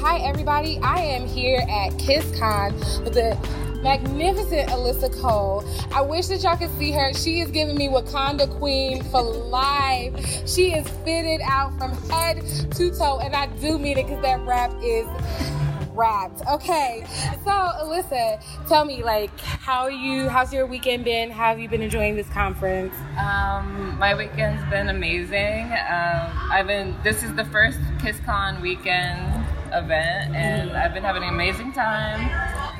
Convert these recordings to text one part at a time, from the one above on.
Hi, everybody. I am here at KissCon with the magnificent Alyssa Cole. I wish that y'all could see her. She is giving me Wakanda Queen for life. She is fitted out from head to toe, and I do mean it because that wrap is wrapped. Okay, so Alyssa, tell me, like, how you? How's your weekend been? How have you been enjoying this conference? Um, my weekend's been amazing. Um, I've been. This is the first KissCon weekend event, and I've been having an amazing time,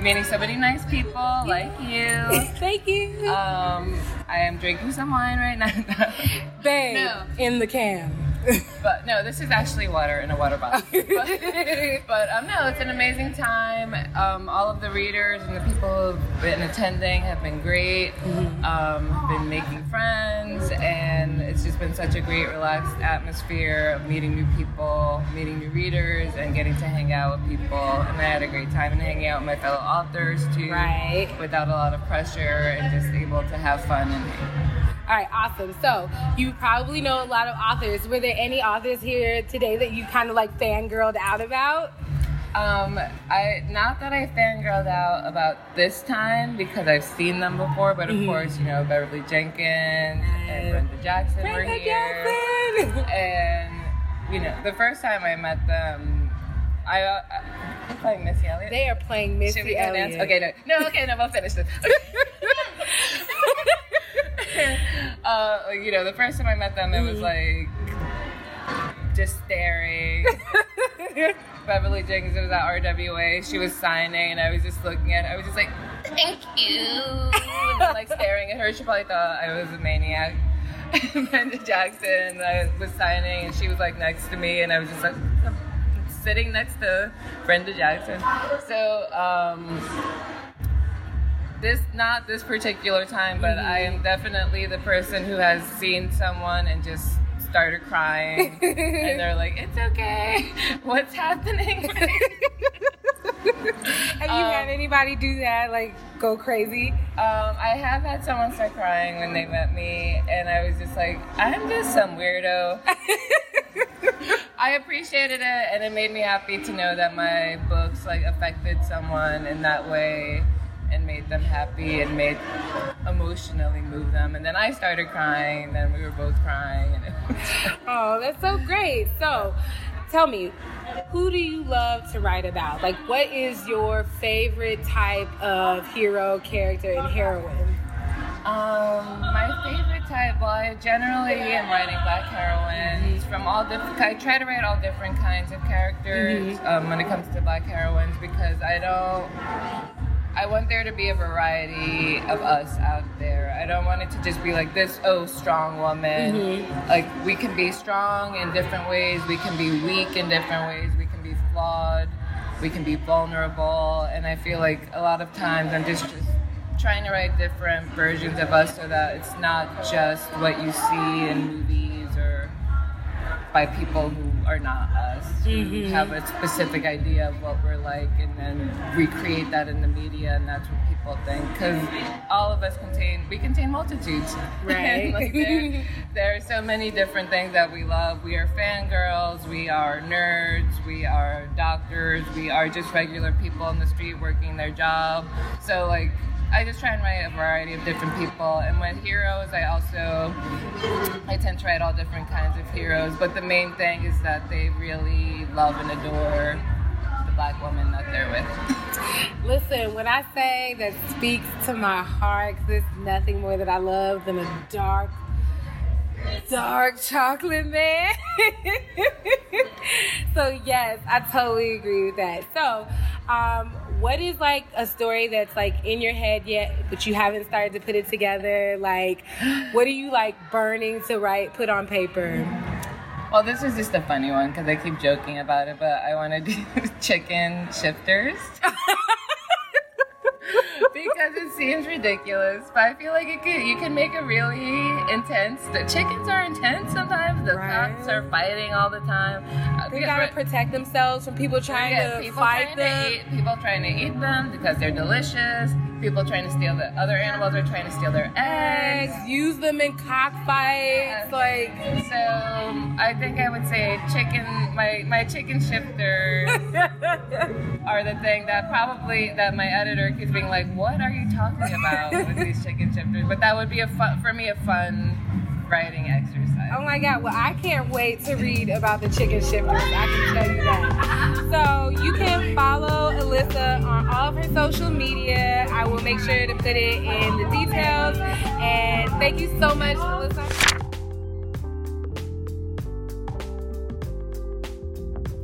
meeting so many nice people like you. Thank you. Um, I am drinking some wine right now, Babe, no. in the can. But no, this is actually water in a water bottle. but, but um, no, it's an amazing time. Um, all of the readers and the people who've been attending have been great. Um, been making friends, and it's just been such a great, relaxed atmosphere of meeting new people, meeting new readers, and getting to hang out with people. And I had a great time and hanging out with my fellow authors too, Right. Without a lot of pressure and just able to have fun and. All right, awesome. So you probably know a lot of authors. Were there any authors here today that you kind of like fangirled out about? Um, I not that I fangirled out about this time because I've seen them before, but of Mhm. course, you know Beverly Jenkins and Brenda Jackson were Brenda here, Jackson! and you know the first time I met them, I uh, I'm playing Missy Elliott. They are playing Missy Elliott. Okay, no, no, okay, no, we'll finish this. uh, you know, the first time I met them, it was like just staring. Beverly Jenkins was at RWA. She was signing, and I was just looking at. her. I was just like, "Thank you," and then, like staring at her. She probably thought I was a maniac. Brenda Jackson, I was signing, and she was like next to me, and I was just like sitting next to Brenda Jackson. So, um, this not this particular time, but I am definitely the person who has seen someone and just started crying, and they're like, "It's okay, what's happening?" Have you Um, had anybody do that? Like go crazy? Um, I have had someone start crying when they met me, and I was just like, I'm just some weirdo. I appreciated it, and it made me happy to know that my books like affected someone in that way, made them happy, and made emotionally move them. And then I started crying, and then we were both crying, Oh, that's so great. So, tell me, who do you love to write about? Like, what is your favorite type of hero, character, and heroine? Um, my favorite type. Well, I generally am writing black heroines from all different. I try to write all different kinds of characters um, when it comes to black heroines because I don't. I want there to be a variety of us out there. I don't want it to just be like this, oh, strong woman. Mm-hmm. Like, we can be strong in different ways, we can be weak in different ways, we can be flawed, we can be vulnerable. And I feel like a lot of times I'm just, just trying to write different versions of us so that it's not just what you see in movies by people who are not us, who mm-hmm. have a specific idea of what we're like, and then recreate that in the media, and that's what people think. Because all of us contain, we contain multitudes. Right. like there, there are so many different things that we love. We are fangirls, we are nerds, we are doctors, we are just regular people on the street working their job. So, like, I just try and write a variety of different people. And with heroes, I also I tend to write all different kinds of heroes. But the main thing is that they really love and adore the black woman that they're with. Listen, when I say that speaks to my heart, there's nothing more that I love than a dark, dark chocolate man. so yes, I totally agree with that. So, um, what is like a story that's like in your head yet, but you haven't started to put it together? Like, what are you like burning to write, put on paper? Well, this is just a funny one because I keep joking about it, but I want to do chicken shifters. because it seems ridiculous, but I feel like it could, you can make it really intense. The chickens are intense sometimes. The Right. cocks are fighting all the time. Uh, They gotta protect themselves from people trying to people fight trying them. to eat, people trying to eat them because they're delicious. people trying to steal the other animals are trying to steal their eggs. eggs, use them in cockfights, like So I think I would say chicken. My my chicken shifters are the thing that probably that my editor keeps being like, "What are you talking about with these chicken shifters?" But that would be a fun for me a fun writing exercise. Oh my god, well I can't wait to read about the chicken shifters. I can tell you that. So you can follow Alyssa on all of her social media. I will make sure to put it in the details. And thank you so much, Alyssa.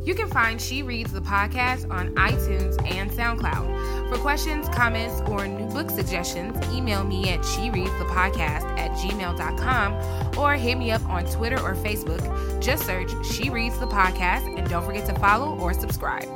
You can find She Reads the podcast on iTunes and SoundCloud. For questions, comments, or new book suggestions, email me at she reads the podcast at gmail.com or hit me up on Twitter or Facebook. Just search She Reads the podcast and don't forget to follow or subscribe.